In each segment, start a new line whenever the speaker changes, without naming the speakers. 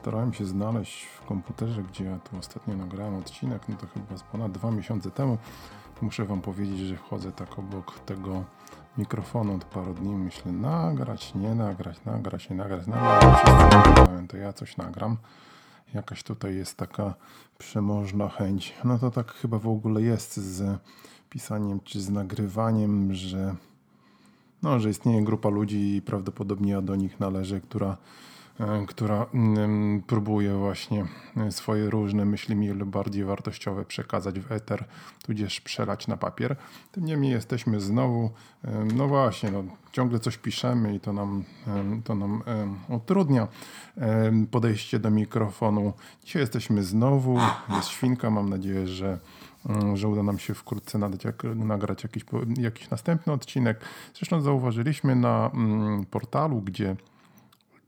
Starałem się znaleźć w komputerze, gdzie ja tu ostatnio nagrałem odcinek, no to chyba z ponad dwa miesiące temu. Muszę Wam powiedzieć, że chodzę tak obok tego mikrofonu od paru dni. Myślę, nagrać, nie nagrać, nagrać, nie nagrać, nagrać. To ja coś nagram. Jakaś tutaj jest taka przemożna chęć. No to tak chyba w ogóle jest z pisaniem czy z nagrywaniem, że no, że istnieje grupa ludzi i prawdopodobnie ja do nich należę, która która mm, próbuje właśnie e, swoje różne myśli mniej lub bardziej wartościowe przekazać w eter, tudzież przelać na papier. Tym niemniej jesteśmy znowu, e, no właśnie, no, ciągle coś piszemy i to nam, to nam utrudnia podejście do mikrofonu. Dzisiaj jesteśmy znowu, jest świnka, mam nadzieję, że że uda nam się wkrótce nadać, jak, nagrać jakiś, jakiś następny odcinek. Zresztą zauważyliśmy na mm, portalu, gdzie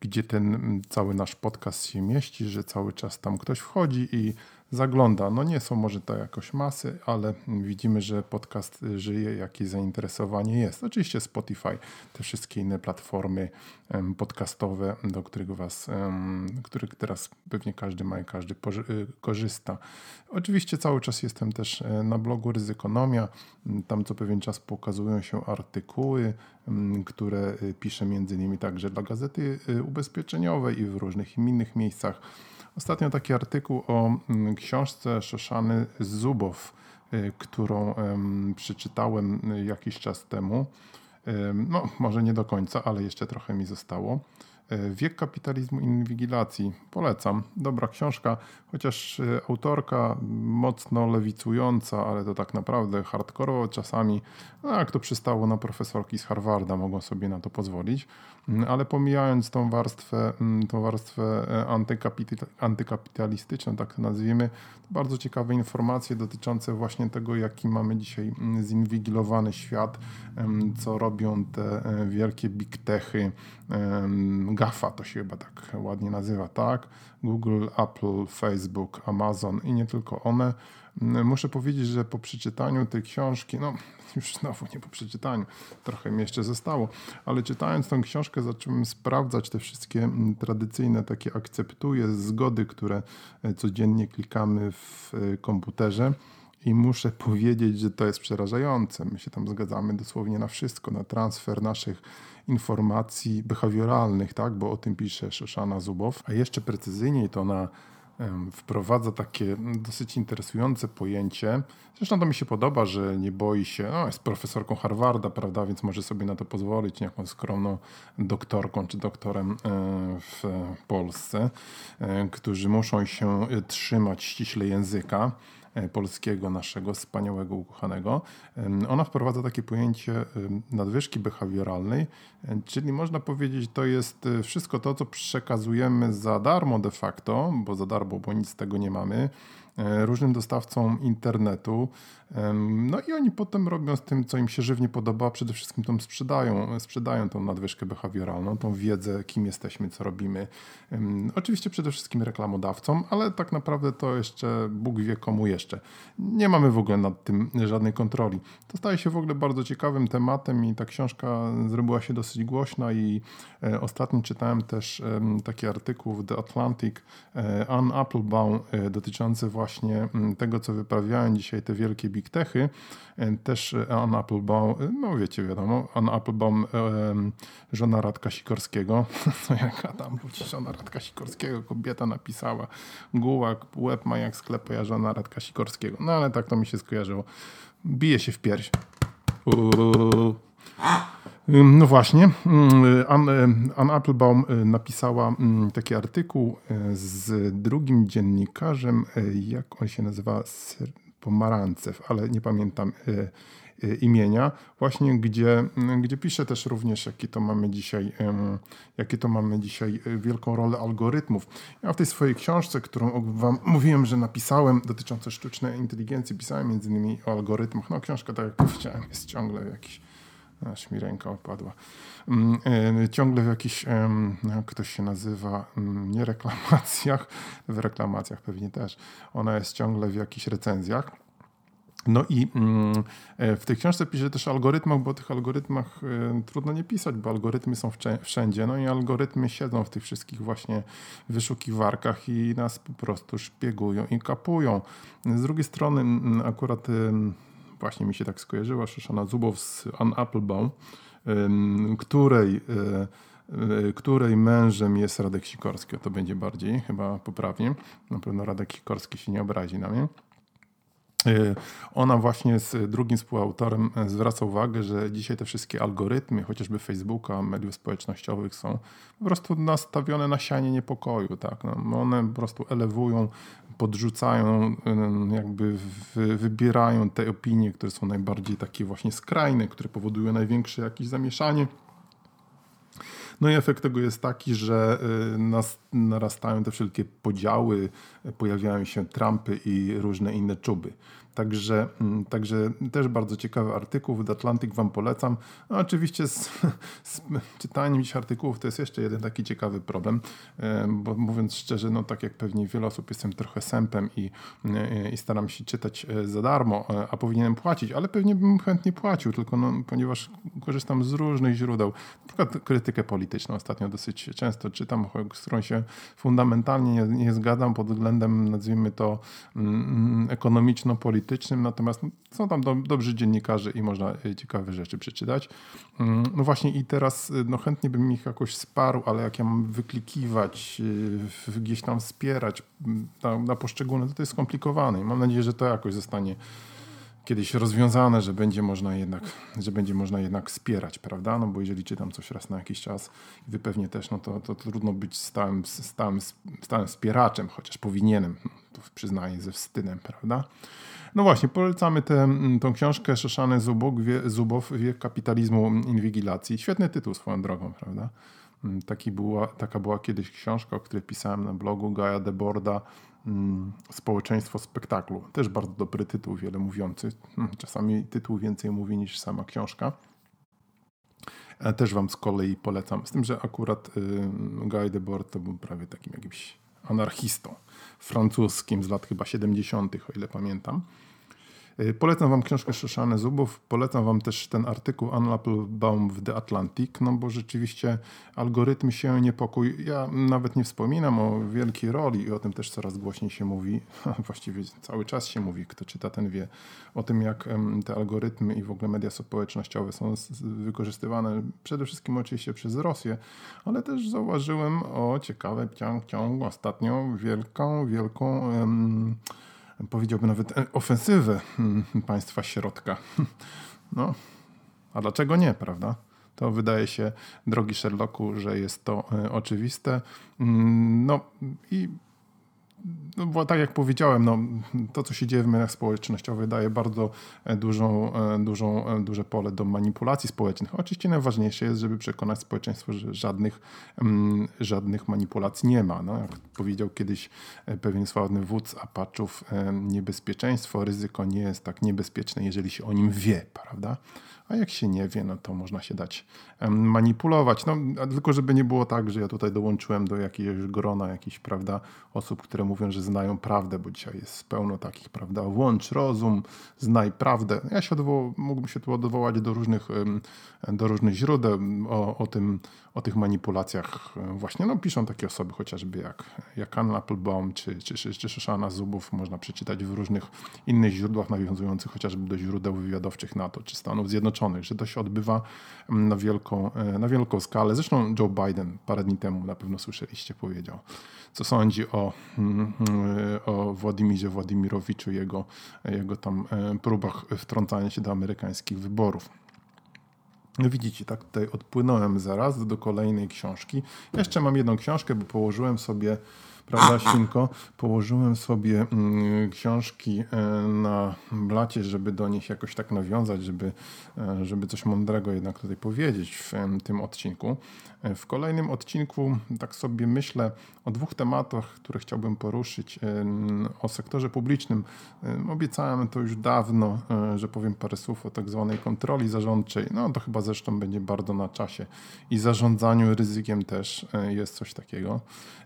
gdzie ten cały nasz podcast się mieści, że cały czas tam ktoś wchodzi i zagląda. No nie są może to jakoś masy, ale widzimy, że podcast żyje, jakieś zainteresowanie jest. Oczywiście Spotify, te wszystkie inne platformy podcastowe, do których was, których teraz pewnie każdy ma i każdy y, korzysta. Oczywiście cały czas jestem też e, na blogu Ryzykonomia. Tam co pewien czas pokazują się artykuły, które y, piszę między innymi także dla Gazety y, Ubezpieczeniowej i w różnych innych miejscach. Ostatnio taki artykuł o mm, książce Szoszany Zubow, y, którą przeczytałem jakiś czas temu. No, może nie do końca, ale jeszcze trochę mi zostało. E, Wiek kapitalizmu i inwigilacji. Polecam. Dobra książka, chociaż e, autorka mocno lewicująca, ale to tak naprawdę hardkorowo czasami. No, jak to przystało na profesorki z Harvarda, mogą sobie na to pozwolić. Ale pomijając tą warstwę, mm, tą warstwę e, antykapitalistyczną, tak to nazwijmy, to bardzo ciekawe informacje dotyczące właśnie tego, jaki mamy dzisiaj mm, zinwigilowany świat, co robią te wielkie big techy, GAFA to się chyba tak ładnie nazywa, tak? Google, Apple, Facebook, Amazon i nie tylko one. Muszę powiedzieć, że po przeczytaniu tej książki, no już znowu nie po przeczytaniu, trochę mi jeszcze zostało, ale czytając tą książkę zacząłem sprawdzać te wszystkie tradycyjne takie akceptuję zgody, które e, codziennie klikamy w e, komputerze. I muszę powiedzieć, że to jest przerażające. My się tam zgadzamy dosłownie na wszystko, na transfer naszych informacji behawioralnych, tak? bo o tym pisze Szoszana Zubow. A jeszcze precyzyjniej to ona wprowadza takie dosyć interesujące pojęcie. Zresztą to mi się podoba, że nie boi się, no, jest profesorką Harvarda, prawda, więc może sobie na to pozwolić, nie jakąś skromną doktorką czy doktorem e, w Polsce, e, którzy muszą się trzymać ściśle języka polskiego, naszego wspaniałego, ukochanego. Ona wprowadza takie pojęcie nadwyżki behawioralnej, e, czyli można powiedzieć, to jest e, wszystko to, co przekazujemy za darmo de facto, bo za darmo, bo nic z tego nie mamy E, różnym dostawcom internetu. No i oni potem robią z tym, co im się żywnie podoba, przede wszystkim tą sprzedają, sprzedają tą nadwyżkę behawioralną, tą wiedzę, kim jesteśmy, co robimy. Oczywiście przede wszystkim reklamodawcom, ale tak naprawdę to jeszcze Bóg wie komu jeszcze. Nie mamy w ogóle nad tym żadnej kontroli. To staje się w ogóle bardzo ciekawym tematem i ta książka zrobiła się dosyć głośna i e, ostatnio czytałem też taki artykuł w The Atlantic e, Ann Applebaum dotyczący właśnie właśnie mm, tego, co wyprawiają dzisiaj te wielkie big techy, e, też e, Ann Applebaum, e, no wiecie, wiadomo, Ann Applebaum, żona Radka Sikorskiego, co jaka tam żona Radka Sikorskiego, kobieta napisała, gułak, łeb ma jak sklep, ja żona Radka Sikorskiego, no ale tak to mi się skojarzyło. Bije się w pierś. Uuu. No właśnie, Ann, Ann Applebaum y, napisała taki artykuł y, z drugim dziennikarzem, y, jak on się nazywa, Pomarancew, ale nie pamiętam imienia, właśnie gdzie, gdzie pisze też również, jaki to mamy dzisiaj, jakie to mamy dzisiaj wielką rolę algorytmów. Ja w tej swojej książce, którą wam mówiłem, że napisałem dotyczące sztucznej inteligencji, pisałem między innymi o algorytmach. No książka, tak jak powiedziałem, jest ciągle jakiś Aż mi ręka opadła. Mm, e, ciągle w jakichś, jak ktoś się nazywa, mm, nie reklamacjach, w reklamacjach pewnie też. Ona jest ciągle w jakichś recenzjach. No i mm, e, w tej książce pisze też o algorytmach, bo o tych algorytmach e, trudno nie pisać, bo algorytmy są wszędzie. No i algorytmy siedzą w tych wszystkich właśnie wyszukiwarkach i nas po prostu szpiegują i kapują. Z drugiej strony akurat właśnie mi się tak skojarzyła Szyszana Zubow z Ann Applebaum, której, e, e, której mężem jest Radek Sikorski. To będzie bardziej chyba poprawnie. Na pewno Radek Sikorski się nie obrazi na mnie. E, ona właśnie z drugim współautorem zwraca uwagę, że dzisiaj te wszystkie algorytmy, chociażby Facebooka, mediów społecznościowych są po prostu nastawione na sianie niepokoju. Tak? No, one po prostu elewują podrzucają, jakby wybierają te opinie, które są najbardziej takie właśnie skrajne, które powodują największe jakieś zamieszanie. No i efekt tego jest taki, że y, narastają te wszelkie podziały, pojawiają się Trumpy i różne inne czuby. Także, mm, także też bardzo ciekawy artykuł, The Atlantic Wam polecam. No oczywiście z, z czytaniem dziś artykułów to jest jeszcze jeden taki ciekawy problem, e, bo mówiąc szczerze, no tak jak pewnie wiele osób, jestem trochę sępem i, e, i staram się czytać e, za darmo, a powinienem płacić, ale pewnie bym chętnie płacił, tylko no, ponieważ korzystam z różnych źródeł, na przykład krytykę polityczną ostatnio dosyć często czytam, z którą się fundamentalnie nie, nie zgadzam pod względem, nazwijmy to, mm, mm ekonomiczno-politycznym, politycznym, natomiast są tam do, dobrzy dziennikarze i można e, ciekawe rzeczy przeczytać. Mm, no właśnie i teraz e, no chętnie bym ich jakoś wsparł, ale jak ja mam wyklikiwać, e, gdzieś tam wspierać na, na poszczególne, to to jest skomplikowane i mam nadzieję, że to jakoś zostanie kiedyś rozwiązane, że będzie można jednak, że będzie można jednak wspierać, prawda? No bo jeżeli czytam coś raz na jakiś czas i wy pewnie też, no to, to trudno być stałym, stałym, stałym wspieraczem, chociaż powinienem, no, to przyznaję ze wstydem, prawda? No właśnie, polecamy tę książkę Szeszany Zubok, wie, Zubow, Wiek kapitalizmu inwigilacji. Świetny tytuł swoją drogą, prawda? Taki była, taka była kiedyś książka, o której pisałem na blogu Gaja Deborda, mm, Społeczeństwo spektaklu. Też bardzo dobry tytuł, wiele mówiący. Hmm, czasami tytuł więcej mówi niż sama książka. E, też wam z kolei polecam. Z tym, że akurat Guy Debord to był prawie takim jakimś anarchistą francuskim z lat chyba 70., o ile pamiętam. Y, polecam wam książkę Szyszany Zubów, polecam wam też ten artykuł Ann Applebaum w The Atlantic, no bo rzeczywiście algorytm się niepokój. Ja nawet nie wspominam o wielkiej roli i o tym też coraz głośniej się mówi, właściwie cały czas się mówi, kto czyta ten wie, o tym jak te algorytmy i w ogóle media społecznościowe są wykorzystywane przede wszystkim oczywiście przez Rosję, ale też zauważyłem o ciekawe ciąg, ciąg ostatnio wielką, wielką um, powiedziałbym nawet e, ofensywę hmm, państwa środka. No, a dlaczego nie, prawda? To wydaje się, drogi Sherlocku, że jest to e, oczywiste. Mm, no i no, bo tak jak powiedziałem, no, to co się dzieje w mediach społecznościowych daje bardzo e, dużą, e, dużą, e, duże pole do manipulacji społecznych. Oczywiście najważniejsze jest, żeby przekonać społeczeństwo, że żadnych, mm, żadnych manipulacji nie ma. No, jak powiedział kiedyś pewien sławny wódz Apaczów, niebezpieczeństwo, ryzyko nie jest tak niebezpieczne, jeżeli się o nim wie, prawda? A jak się nie wie, no to można się dać manipulować. No, tylko żeby nie było tak, że ja tutaj dołączyłem do jakiegoś grona jakichś, prawda, osób, które mówią, że znają prawdę, bo dzisiaj jest pełno takich, prawda, włącz rozum, znaj prawdę. Ja się odwoł, mógłbym się tu odwołać do różnych, do różnych źródeł o, o, tym, o tych manipulacjach. Właśnie, no piszą takie osoby chociażby jak, jak Anna Applebaum czy, czy, czy, czy Zubów, można przeczytać w różnych innych źródłach nawiązujących chociażby do źródeł wywiadowczych NATO czy Stanów Zjednoczonych, że to się odbywa na wielką, na wielką skalę. Zresztą Joe Biden parę dni temu na pewno słyszeliście powiedział co sądzi o, mm, o Władimirze Władimirowiczu, jego, jego tam e, próbach wtrącania się do amerykańskich wyborów. No widzicie, tak tutaj odpłynąłem zaraz do kolejnej książki. Jeszcze mam jedną książkę, bo położyłem sobie prawda, Świnko? Położyłem sobie mm, książki e, na blacie, żeby do nich jakoś tak nawiązać, żeby, e, żeby coś mądrego jednak tutaj powiedzieć w tym odcinku. E, w kolejnym odcinku tak sobie myślę o dwóch tematach, które chciałbym poruszyć. O sektorze publicznym. Obiecałem to już dawno, że powiem parę słów o tak zwanej kontroli zarządczej. No to chyba zresztą będzie bardzo na czasie. I zarządzaniu ryzykiem też jest coś takiego,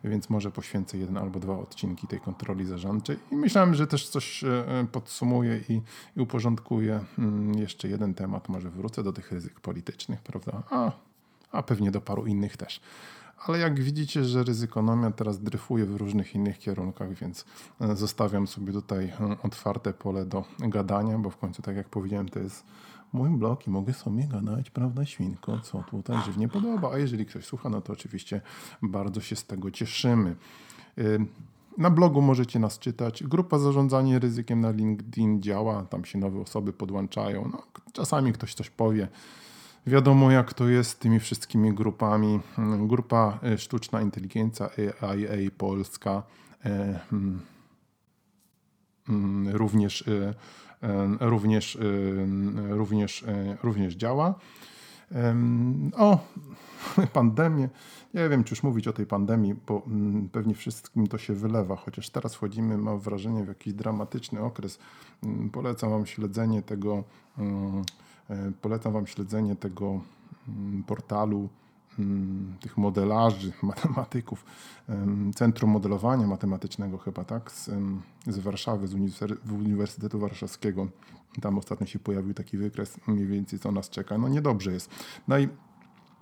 więc może poświęcę jeden albo dwa odcinki tej kontroli zarządczej. I myślałem, że też coś e, podsumuję i, i uporządkuję mm, jeszcze jeden temat. Może wrócę do tych ryzyk politycznych, prawda? A, a pewnie do paru innych też. Ale jak widzicie, że ryzykonomia teraz dryfuje w różnych innych kierunkach, więc e, zostawiam sobie tutaj e, otwarte pole do gadania, bo w końcu, tak jak powiedziałem, to jest mój blog i mogę sobie gadać, prawda, świnko, co tutaj żywnie podoba. A jeżeli ktoś słucha, no to oczywiście bardzo się z tego cieszymy. Na blogu możecie nas czytać. Grupa zarządzanie ryzykiem na LinkedIn działa, tam się nowe osoby podłączają. No, czasami ktoś coś powie. Wiadomo, jak to jest z tymi wszystkimi grupami. Grupa e, Sztuczna Inteligencja AIA Polska hmm, również e, również, również, również działa. O, pandemię. Nie wiem, czy już mówić o tej pandemii, bo mm, pewnie wszystkim to się wylewa, chociaż teraz wchodzimy, mam wrażenie, w jakiś dramatyczny okres. Mm, polecam Wam śledzenie tego, mm, e, polecam Wam śledzenie tego portalu tych modelarzy, matematyków, Centrum Modelowania Matematycznego chyba, tak, z, z Warszawy, z Uniwersytetu Warszawskiego. Tam ostatnio się pojawił taki wykres, mniej więcej co nas czeka. No niedobrze jest. Naj,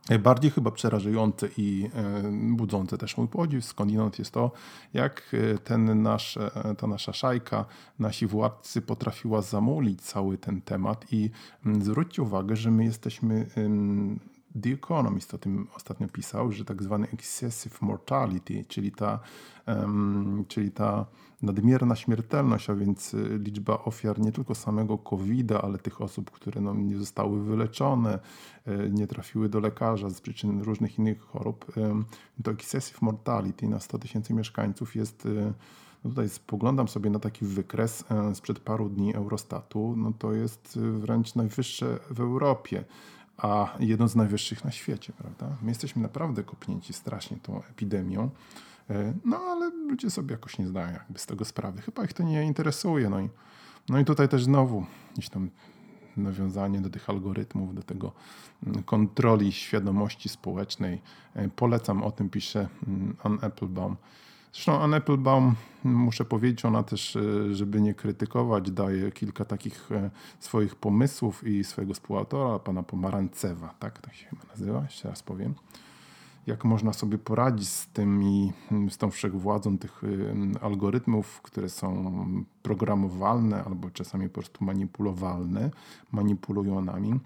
Najbardziej chyba przerażające i budzące też mój podziw skądinąd jest to, jak e, ten nasz, e, ta nasza szajka, nasi władcy potrafiła zamulić cały ten temat i zwróćcie uwagę, że my jesteśmy The Economist o tym ostatnio pisał, że tak zwany excessive mortality, czyli ta, um, czyli ta nadmierna śmiertelność, a więc y, liczba ofiar nie tylko samego COVID-a, ale tych osób, które no, nie zostały wyleczone, y, nie trafiły do lekarza z przyczyn różnych innych chorób, to excessive mortality na 100 tysięcy mieszkańców jest y, no tutaj spoglądam sobie na taki wykres sprzed paru dni Eurostatu, no to jest wręcz najwyższe w Europie a jedną z najwyższych na świecie, prawda? My jesteśmy naprawdę kopnięci strasznie tą epidemią, e, no ale ludzie sobie jakoś nie zdają jakby z tego sprawy. Chyba ich to nie interesuje. No i, no i tutaj też znowu gdzieś tam nawiązanie do tych algorytmów, do tego mm, kontroli świadomości społecznej. E, polecam, o tym pisze mm, Ann Applebaum Zresztą Anne muszę powiedzieć, ona też, e, żeby nie krytykować, daje kilka takich e, swoich pomysłów i swojego współautora, pana Pomarancewa, tak, tak się chyba nazywa, jeszcze raz powiem. Jak można sobie poradzić z tymi, z tą wszechwładzą tych e, algorytmów, które są programowalne albo czasami po prostu manipulowalne, manipulują nami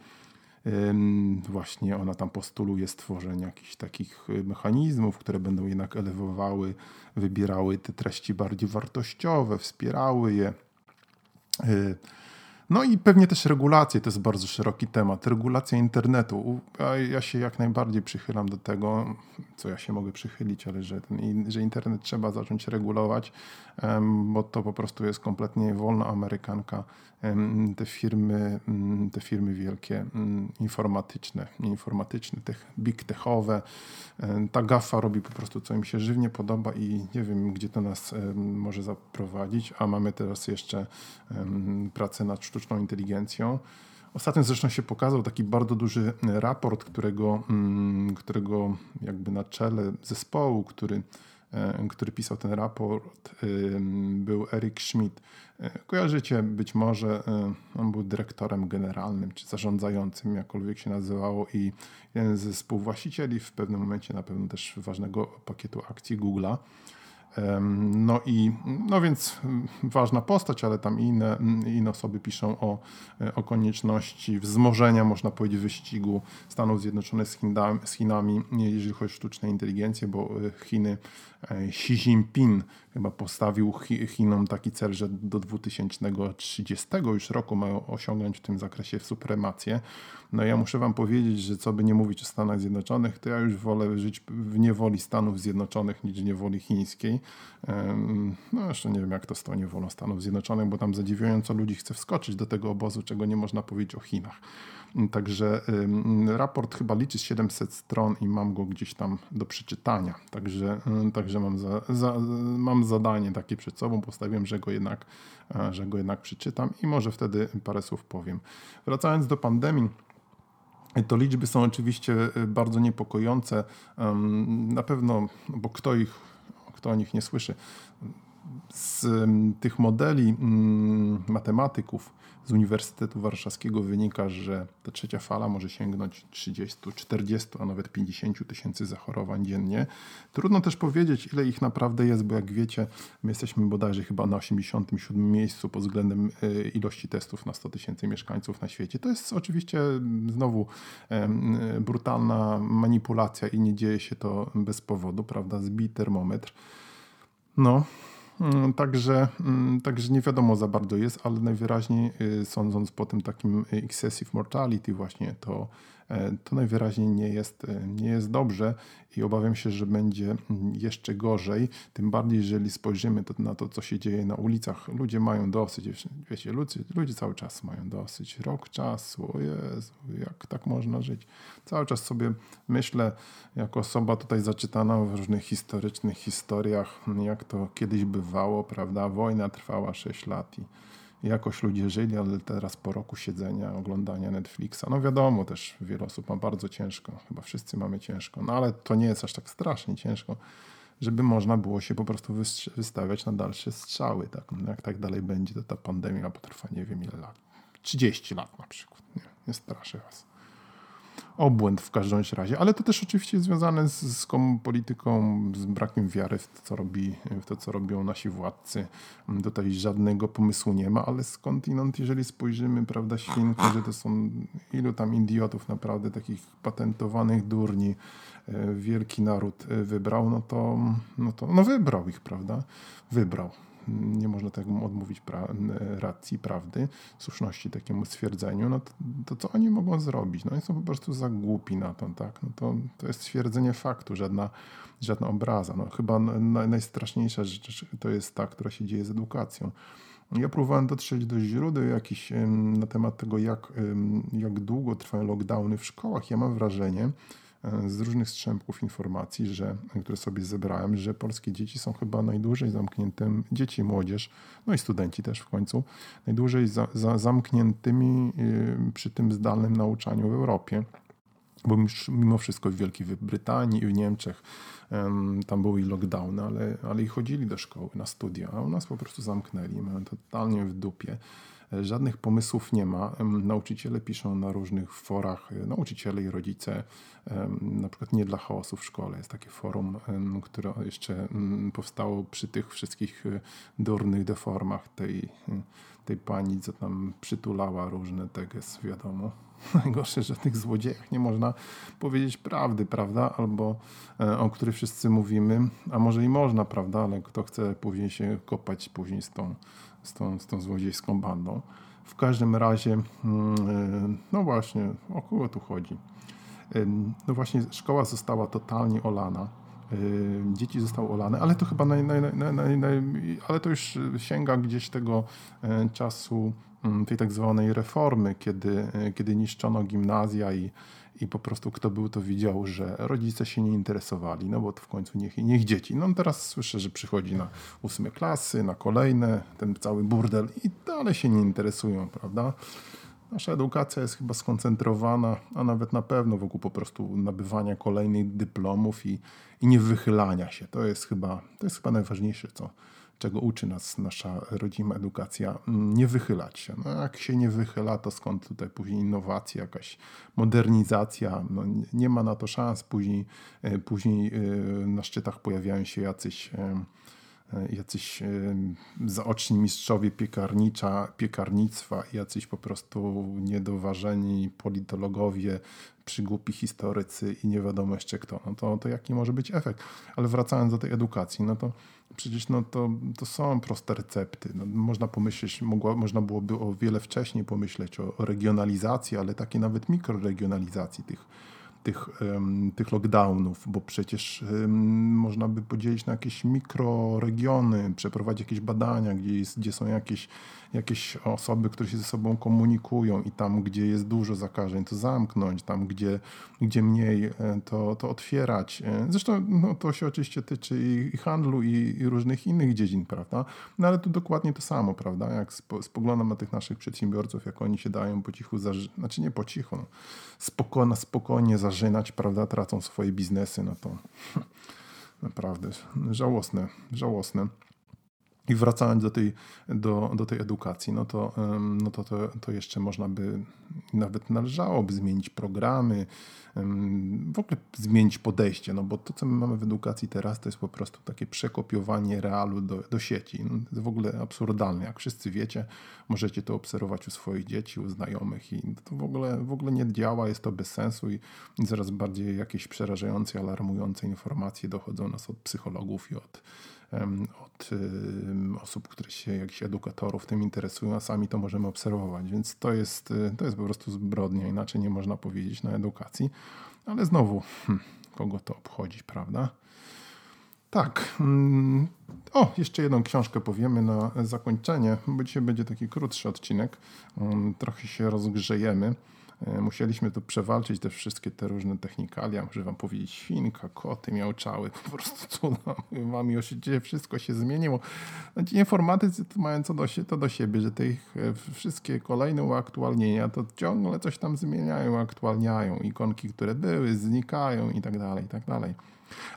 Właśnie ona tam postuluje stworzenie jakichś takich y, mechanizmów, które będą jednak elewowały, wybierały te treści bardziej wartościowe, wspierały je. No i pewnie też regulacje, to jest bardzo szeroki temat. Regulacja internetu. Ja się jak najbardziej przychylam do tego, co ja się mogę przychylić, ale że, ten, że internet trzeba zacząć regulować, bo to po prostu jest kompletnie wolna amerykanka. Te firmy, te firmy wielkie, informatyczne, informatyczne, tech, big techowe, ta gafa robi po prostu co im się żywnie podoba i nie wiem, gdzie to nas może zaprowadzić, a mamy teraz jeszcze pracę nad sztuczną inteligencją. Ostatnio zresztą się pokazał taki bardzo duży raport, którego, mm, którego jakby na czele zespołu, który, e, który pisał ten raport, był Eric Schmidt. E, kojarzycie być może, e, on był dyrektorem generalnym czy zarządzającym, jakkolwiek się nazywało, i jeden ze współwłaścicieli w pewnym momencie na pewno też ważnego pakietu akcji Google'a. No i no więc ważna postać, ale tam inne, inne osoby piszą o, o konieczności wzmożenia, można powiedzieć, wyścigu Stanów Zjednoczonych z, z Chinami, jeżeli chodzi o sztuczną inteligencję, bo e, Chiny, e, Xi Jinping chyba postawił Chinom taki cel, że do 2030 już roku mają osiągnąć w tym zakresie supremację. No ja muszę wam powiedzieć, że co by nie mówić o Stanach Zjednoczonych, to ja już wolę żyć w niewoli Stanów Zjednoczonych niż w niewoli chińskiej. No jeszcze nie wiem jak to z tą niewolą Stanów Zjednoczonych, bo tam zadziwiająco ludzi chce wskoczyć do tego obozu, czego nie można powiedzieć o Chinach. Także raport chyba liczy 700 stron i mam go gdzieś tam do przeczytania. Także, także mam, za, za, mam zadanie takie przed sobą, postawiłem, że go, jednak, e, że go jednak przeczytam i może wtedy parę słów powiem. Wracając do pandemii. To liczby są oczywiście e, bardzo niepokojące. Na pewno, bo kto ich, kto o nich nie słyszy, z tych modeli matematyków z Uniwersytetu Warszawskiego wynika, że ta trzecia fala może sięgnąć 30, 40, a nawet 50 tysięcy zachorowań dziennie. Trudno też powiedzieć, ile ich naprawdę jest, bo jak wiecie, my jesteśmy bodajże chyba na 87 miejscu pod względem e, ilości testów na 100 tysięcy mieszkańców na świecie. To jest oczywiście znowu brutalna manipulacja i nie dzieje się to bez powodu, prawda? Zbij termometr. No, Mm, także, mm, także nie wiadomo za bardzo jest, ale najwyraźniej y, sądząc po tym takim excessive mortality właśnie to to najwyraźniej nie jest, e, nie jest dobrze i obawiam się, że będzie mm, jeszcze gorzej. Tym bardziej, jeżeli spojrzymy to, na to, co się dzieje na ulicach. Ludzie mają dosyć, wiecie, ludzie, ludzie cały czas mają dosyć. Rok czasu, Jezu, jak tak można żyć? Cały czas sobie myślę, jako osoba tutaj zaczytana w różnych historycznych historiach, jak to kiedyś bywało, prawda? Wojna trwała 6 lat i jakoś ludzie żyli, ale teraz po roku siedzenia, oglądania Netflixa, no wiadomo też, wiele osób ma bardzo ciężko, chyba wszyscy mamy ciężko, no ale to nie jest aż tak strasznie ciężko, żeby można było się po prostu wystawiać na dalsze strzały, tak, no jak tak dalej będzie, to ta pandemia potrwa nie wiem ile lat, 30 lat na przykład, nie, nie straszę was obłęd w każdym razie, ale to też oczywiście jest związane z, z polityką, z brakiem wiary w to, co robi, w to, co robią nasi władcy. Tutaj żadnego pomysłu nie ma, ale skądinąd, jeżeli spojrzymy, prawda, świnko, że to są ilu tam idiotów, naprawdę takich patentowanych durni, e, wielki naród e, wybrał, no to, no to no wybrał ich, prawda? Wybrał nie można temu odmówić pra racji, prawdy, słuszności takiemu stwierdzeniu, no to, to, co oni mogą zrobić? No oni są po prostu za głupi na to, tak? No to, to jest stwierdzenie faktu, żadna, żadna obraza. No chyba najstraszniejsza rzecz to jest ta, która się dzieje z edukacją. Ja próbowałem dotrzeć do źródeł jakiś na temat tego, jak, jak długo trwają lockdowny w szkołach. Ja mam wrażenie, z różnych strzępków informacji, że, które sobie zebrałem, że polskie dzieci są chyba najdłużej zamkniętym, dzieci i młodzież, no i studenci też w końcu, najdłużej za, za zamkniętymi y, przy tym zdalnym nauczaniu w Europie. Bo mimo wszystko w Wielkiej Brytanii i w Niemczech tam były lockdowny, ale, ale i chodzili do szkoły, na studia, a u nas po prostu zamknęli, mają totalnie w dupie. Żadnych pomysłów nie ma. Nauczyciele piszą na różnych forach, e, nauczyciele i rodzice, na przykład nie dla chaosu w szkole. Jest takie forum, które jeszcze powstało przy tych wszystkich e, durnych deformach tej, e, tej pani, co tam przytulała różne teges, wiadomo. Najgorsze, że o tych złodziejach nie można powiedzieć prawdy, prawda? Albo o których wszyscy mówimy, a może i można, prawda? Ale kto chce później się kopać później z tą z tą, z tą złodziejską bandą. W każdym razie, mm, e, no właśnie, o kogo tu chodzi? E, no właśnie, szkoła została totalnie olana. E, dzieci zostały olane, ale to chyba naj, naj, naj, naj, ale to już sięga gdzieś tego czasu mm, tej tak zwanej reformy, kiedy, kiedy niszczono gimnazja i, i po prostu kto był, to widział, że rodzice się nie interesowali, no bo to w końcu niech, niech dzieci. No teraz słyszę, że przychodzi na ósme klasy, na kolejne, ten cały burdel i dalej się nie interesują, prawda? Nasza edukacja jest chyba skoncentrowana, a nawet na pewno wokół po prostu nabywania kolejnych dyplomów i, i nie wychylania się. To jest chyba, to jest chyba najważniejsze, co, czego uczy nas nasza rodzima edukacja, mm, nie wychylać się. No, jak się nie wychyla, to skąd tutaj później innowacja, jakaś modernizacja? No, nie ma na to szans. Później, e, później e, na szczytach pojawiają się jacyś e, jacyś zaoczni mistrzowie piekarnicza, piekarnictwa, jacyś po prostu niedoważeni politologowie, przygłupi historycy i nie wiadomo jeszcze kto. No to, to jaki może być efekt? Ale wracając do tej edukacji, no to przecież no to, to są proste recepty. No, można pomyśleć, mogło, można byłoby o wiele wcześniej pomyśleć o regionalizacji, ale takiej nawet mikroregionalizacji tych tych, tych lockdownów, bo przecież można by podzielić na jakieś mikroregiony, przeprowadzić jakieś badania, gdzie, jest, gdzie są jakieś, jakieś osoby, które się ze sobą komunikują i tam, gdzie jest dużo zakażeń, to zamknąć, tam, gdzie, gdzie mniej, e, to, to otwierać. E, zresztą no, to się oczywiście tyczy i, handlu, i, i, różnych innych dziedzin, prawda? No ale tu dokładnie to samo, prawda? Jak spoglądam na tych naszych przedsiębiorców, jak oni się dają po cichu, znaczy nie po cichu, no, spokojnie, spokojnie zażynać, prawda, tracą swoje biznesy, no to naprawdę żałosne, żałosne. I wracając do tej, do, do tej edukacji, no, to, no to, to, to jeszcze można by, nawet należałoby zmienić programy, w ogóle zmienić podejście, no bo to, co my mamy w edukacji teraz, to jest po prostu takie przekopiowanie realu do, do sieci. No, to jest w ogóle absurdalne. Jak wszyscy wiecie, możecie to obserwować u swoich dzieci, u znajomych i to w ogóle, w ogóle nie działa, jest to bez sensu i, i coraz bardziej jakieś przerażające, alarmujące informacje dochodzą nas od psychologów i od od osób, które się, jakichś edukatorów tym interesują, a sami to możemy obserwować. Więc to jest, y, to jest po prostu zbrodnia, inaczej nie można powiedzieć na edukacji. Ale znowu, hmm, kogo to obchodzi, prawda? Tak. Mm, o, jeszcze jedną książkę powiemy na zakończenie, bo dzisiaj będzie taki krótszy odcinek. Mm, trochę się rozgrzejemy. E, musieliśmy tu przewalczyć te wszystkie te różne technikalia. Muszę wam powiedzieć, świnka, koty miałczały, po prostu cuda. Wam już wszystko się zmieniło. No, ci informatycy to mają co do, to do siebie, że te ich e, wszystkie kolejne uaktualnienia to ciągle coś tam zmieniają, aktualniają. Ikonki, które były, znikają i tak dalej, i tak dalej.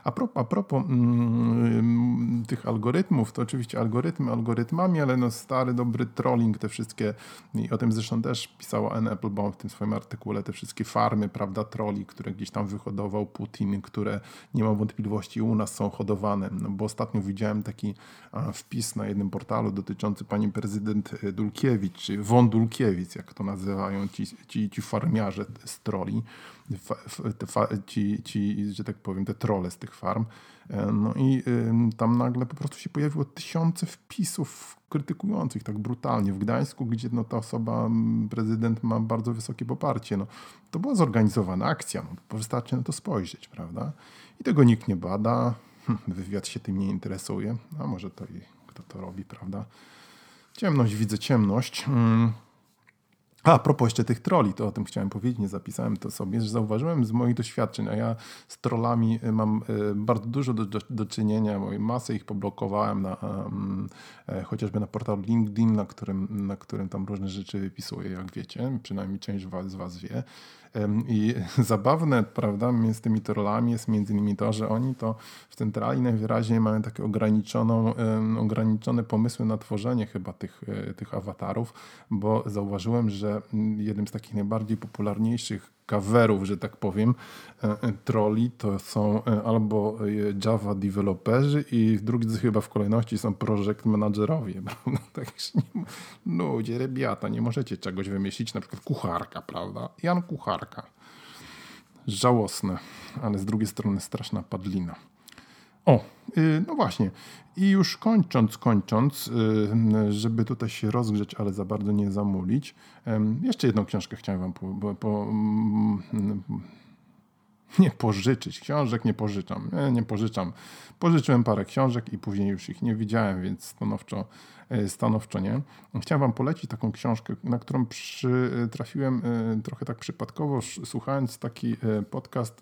A propos, a propos mm, tych algorytmów, to oczywiście algorytmy algorytmami, ale no stary, dobry trolling, te wszystkie, i o tym zresztą też pisała Anne Applebaum w tym swoim artykule, te wszystkie farmy, prawda, troli, które gdzieś tam wyhodował Putin, które nie ma wątpliwości u nas są hodowane. No bo ostatnio widziałem taki wpis na jednym portalu dotyczący pani prezydent e, Dulkiewicz, czy von Dulkiewicz, jak to nazywają ci, ci, ci farmiarze z troli, ci, ci, że tak powiem, te trole z tych farm. E, no i tam nagle po prostu się pojawiło tysiące wpisów krytykujących tak brutalnie. W Gdańsku, gdzie no, ta osoba, prezydent ma bardzo wysokie poparcie. No, to była zorganizowana akcja. No, wystarczy na to spojrzeć, prawda? I tego nikt nie bada. Hm, wywiad się tym nie interesuje. A może to i kto to robi, prawda? Ciemność, widzę ciemność. A, a propos jeszcze tych troli, to o tym chciałem powiedzieć, nie zapisałem to sobie, że zauważyłem z moich doświadczeń, a ja z trollami y, mam y, bardzo dużo do, do, do czynienia, bo masę ich poblokowałem na, um, chociażby na portalu LinkedIn, na którym, na którym tam różne rzeczy wypisuję, jak wiecie, przynajmniej część was, z was wie. I zabawne, prawda, z tymi trollami jest między innymi to, że oni to w centrali najwyraźniej mają takie ograniczoną, ograniczone pomysły na tworzenie chyba tych, e, tych awatarów, bo zauważyłem, że mm, jednym z takich najbardziej popularniejszych coverów, że tak powiem, e, e, troli to są albo Java deweloperzy i drugi chyba w kolejności są project managerowie. Także ludzie, rebiata, nie możecie czegoś wymyślić, na przykład kucharka, prawda? Jan Kucharka. Żałosne, ale z drugiej strony straszna padlina. O, y, no właśnie. I już kończąc, kończąc, y, żeby tutaj się rozgrzeć, ale za bardzo nie zamulić, jeszcze jedną książkę chciałem wam po, po, mm, nie pożyczyć. Książek nie pożyczam. Nie, nie pożyczam. Pożyczyłem parę książek i później już ich nie widziałem, więc stanowczo stanowczo nie. Chciałem Wam polecić taką książkę, na którą e, trafiłem e, trochę tak przypadkowo, słuchając taki podcast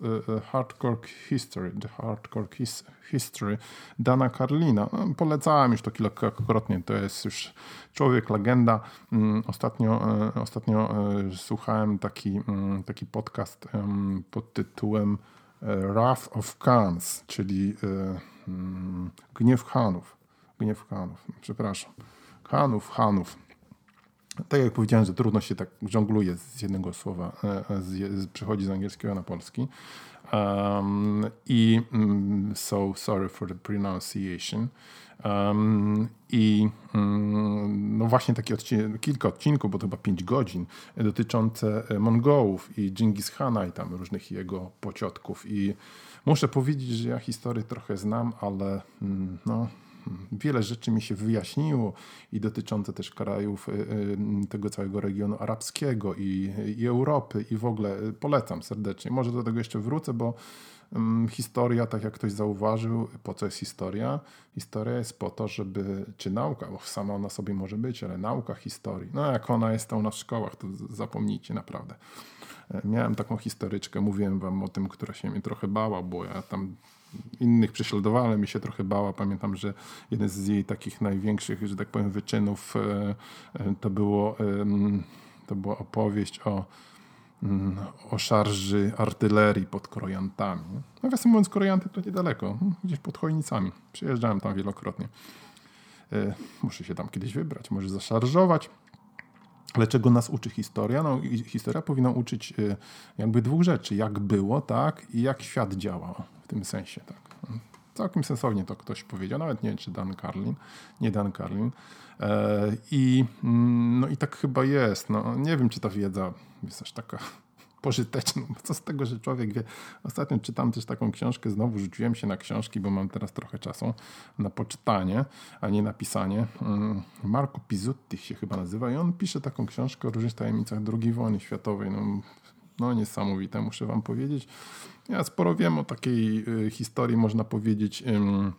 Hardcore History, The Hardcore His History Dana Carlina. No, polecałem już to kilkakrotnie, to jest już człowiek, legenda. Mm, ostatnio, ostatnio słuchałem taki, mm, taki podcast pod tytułem Wrath of Khans, czyli mm, Gniew Hanów. Gniew Hanów, przepraszam. Hanów, Hanów. tak jak powiedziałem, że trudno się tak żongluje z jednego słowa, z, z, przechodzi z angielskiego na polski. Um, I um, so sorry for the pronunciation. Um, I um, no właśnie takie kilka odcinków, bo to chyba 5 godzin, dotyczące Mongołów i Dżingis Hana i tam różnych jego pociotków. I muszę powiedzieć, że ja historię trochę znam, ale mm, no, wiele rzeczy mi się wyjaśniło i dotyczące też krajów y, y, tego całego regionu arabskiego i, i Europy i w ogóle polecam serdecznie. Może do tego jeszcze wrócę, bo mm, historia, tak jak ktoś zauważył, po co jest historia? Historia jest po to, żeby, czy nauka, bo sama ona sobie może być, ale nauka historii. No jak ona jest nas w szkołach, to zapomnijcie naprawdę. E, miałem taką historyczkę, mówiłem wam o tym, która się mnie trochę bała, bo ja tam innych prześladowała, ale mi się trochę bała. Pamiętam, że jeden z jej takich największych, że tak powiem, wyczynów e, e, to było to była opowieść o, mm, o szarży artylerii pod Krojantami. Nawiasem mówiąc, Krojanty to niedaleko, gdzieś pod Chojnicami. Przyjeżdżałem tam wielokrotnie. E, muszę się tam kiedyś wybrać, może zaszarżować. Ale czego nas uczy historia? No, historia powinna uczyć jakby dwóch rzeczy. Jak było, tak? I jak świat działa tym sensie. Tak. Całkiem sensownie to ktoś powiedział, nawet nie wiem, czy Dan Carlin, nie Dan Carlin. E, I, mm, no i tak chyba jest. No, nie wiem, czy ta wiedza jest aż taka pożyteczna. Co z tego, że człowiek wie. Ostatnio czytam też taką książkę, znowu rzuciłem się na książki, bo mam teraz trochę czasu na poczytanie, a nie na pisanie. Mm, Marco Pizzutti się chyba nazywa i on pisze taką książkę o różnych tajemnicach II wojny światowej. No, no niesamowite, muszę wam powiedzieć. Ja sporo wiem o takiej y, historii, można powiedzieć, y,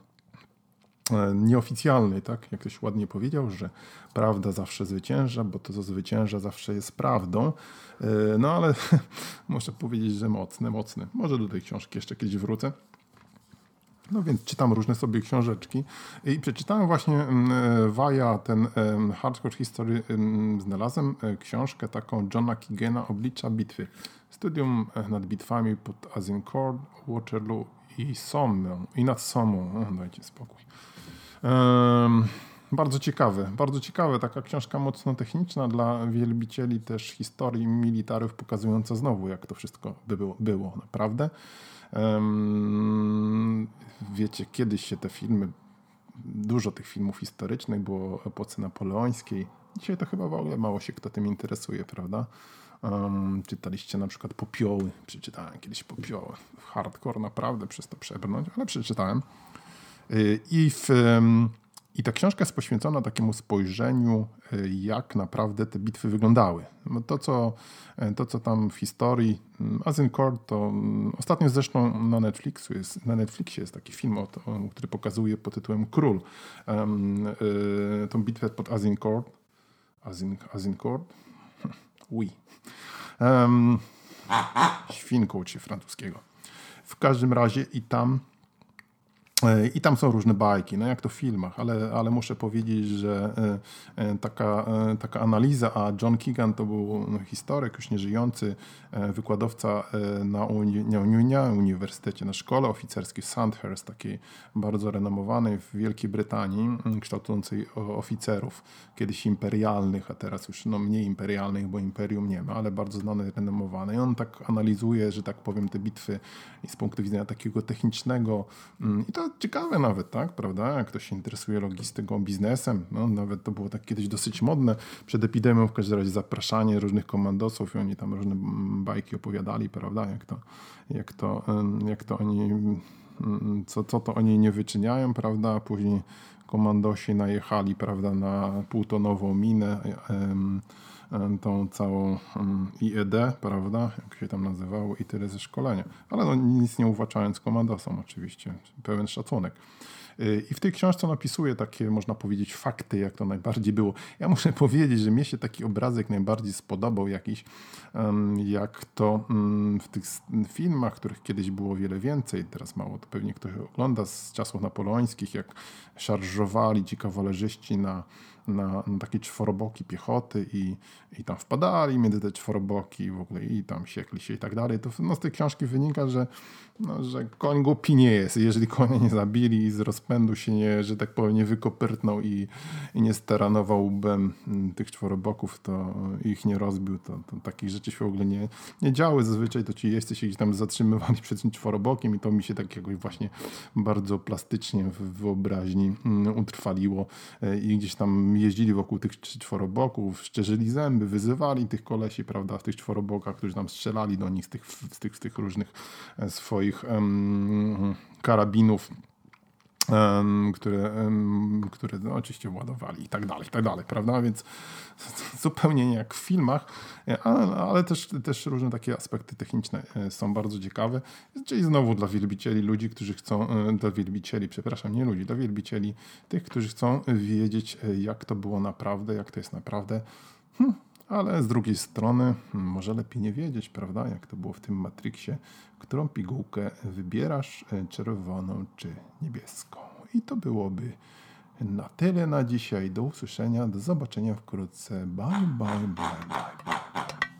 nieoficjalnej, tak? Jak ktoś ładnie powiedział, że prawda zawsze zwycięża, bo to, co zwycięża, zawsze jest prawdą. Y, no ale muszę powiedzieć, że mocne, mocne. Może do tej książki jeszcze kiedyś wrócę. No więc czytam różne sobie książeczki i przeczytałem właśnie mm, Waja ten Hardcore History, znalazłem e, książkę taką Johna Kigena Oblicza bitwy. Studium e, nad bitwami pod Azincourt, Waterloo i Somme i nad Somą. dajcie spokój. Um, bardzo ciekawe, bardzo ciekawe. Taka książka mocno techniczna dla wielbicieli też historii militarów, pokazująca znowu, jak to wszystko by było, było naprawdę. Wiecie, kiedyś się te filmy, dużo tych filmów historycznych było epoce napoleońskiej. Dzisiaj to chyba w ogóle mało się kto tym interesuje, prawda? Um, czytaliście na przykład Popioły. Przeczytałem kiedyś Popioły. Hardcore naprawdę przez to przebrnąć, ale przeczytałem. Y, I w i ta książka jest poświęcona takiemu spojrzeniu, e, jak naprawdę te bitwy wyglądały. No to, co, e, to, co tam w historii mm, Azincourt, to mm, ostatnio zresztą na Netflixu jest, na Netflixie jest taki film, który pokazuje pod tytułem Król. Um, y, tą bitwę pod Azincourt. Azin, Azincourt? Oui. Um, świnką francuskiego. W każdym razie i tam I tam są różne bajki, no jak to w filmach, ale, ale muszę powiedzieć, że e, e, taka, taka analiza, a John Keegan to był no, historyk, już nieżyjący, wykładowca na, uni, na Uniwersytecie, na szkole oficerskiej Sandhurst, takiej bardzo renomowanej w Wielkiej Brytanii, kształtującej oficerów, kiedyś imperialnych, a teraz już no, mniej imperialnych, bo imperium nie ma, ale bardzo znane, renomowane. I on tak analizuje, że tak powiem, te bitwy z punktu widzenia takiego technicznego mm, i to ciekawe nawet, tak, prawda? Jak ktoś się interesuje logistyką, biznesem, no, nawet to było tak kiedyś dosyć modne. Przed epidemią w każdym razie zapraszanie różnych komandosów i oni tam różne bajki opowiadali, prawda? Jak to, jak to, jak to oni, co, co to oni nie wyczyniają, prawda? Później komandosi najechali, prawda, na półtonową minę, tą całą IED, prawda, jak się tam nazywało i tyle ze szkolenia. Ale no, nic nie uwłaczając komandosom oczywiście, pełen szacunek. Y, I w tej książce napisuje takie, można powiedzieć, fakty, jak to najbardziej było. Ja muszę powiedzieć, że mnie się taki obrazek najbardziej spodobał jakiś, jak to w tych filmach, których kiedyś było wiele więcej, teraz mało to pewnie ktoś ogląda z czasów napoleońskich, jak szarżowali ci kawalerzyści na na, na takie czworoboki piechoty i, i tam wpadali między te czworoboki w ogóle i tam siekli się i tak dalej. To no, z tej książki wynika, że, no, że koń głupi nie jest. Jeżeli konia nie zabili i z rozpędu się nie, że tak powiem, nie wykopyrtnął i, i nie staranował łbem mm, tych czworoboków, to ich nie rozbił, to, to takich rzeczy się w ogóle nie, nie działy. Zazwyczaj to ci jeźdźcy się gdzieś tam zatrzymywali przed tym czworobokiem i to mi się tak jakoś właśnie bardzo plastycznie w wyobraźni mm, utrwaliło e, i gdzieś tam jeździli wokół tych czworoboków, szczerzyli zęby, wyzywali tych kolesi, prawda, w tych czworobokach, którzy tam strzelali do nich z tych, z tych, z tych różnych e, swoich karabinów które, które no, oczywiście ładowali i tak dalej, i tak dalej, prawda? Więc zupełnie nie jak w filmach, ale, ale też, też różne takie aspekty techniczne e, są bardzo ciekawe. Czyli znowu dla wielbicieli, ludzi, którzy chcą, e, dla wielbicieli, przepraszam, nie ludzi, dla wielbicieli, tych, którzy chcą wiedzieć, e, jak to było naprawdę, jak to jest naprawdę. Hm, ale z drugiej strony, hmm, może lepiej nie wiedzieć, prawda, jak to było w tym Matrixie, którą pigułkę wybierasz, e, czerwoną czy niebieską. I to byłoby na tyle na dzisiaj. Do usłyszenia, do zobaczenia wkrótce. Bye, bye, bye, bye. bye.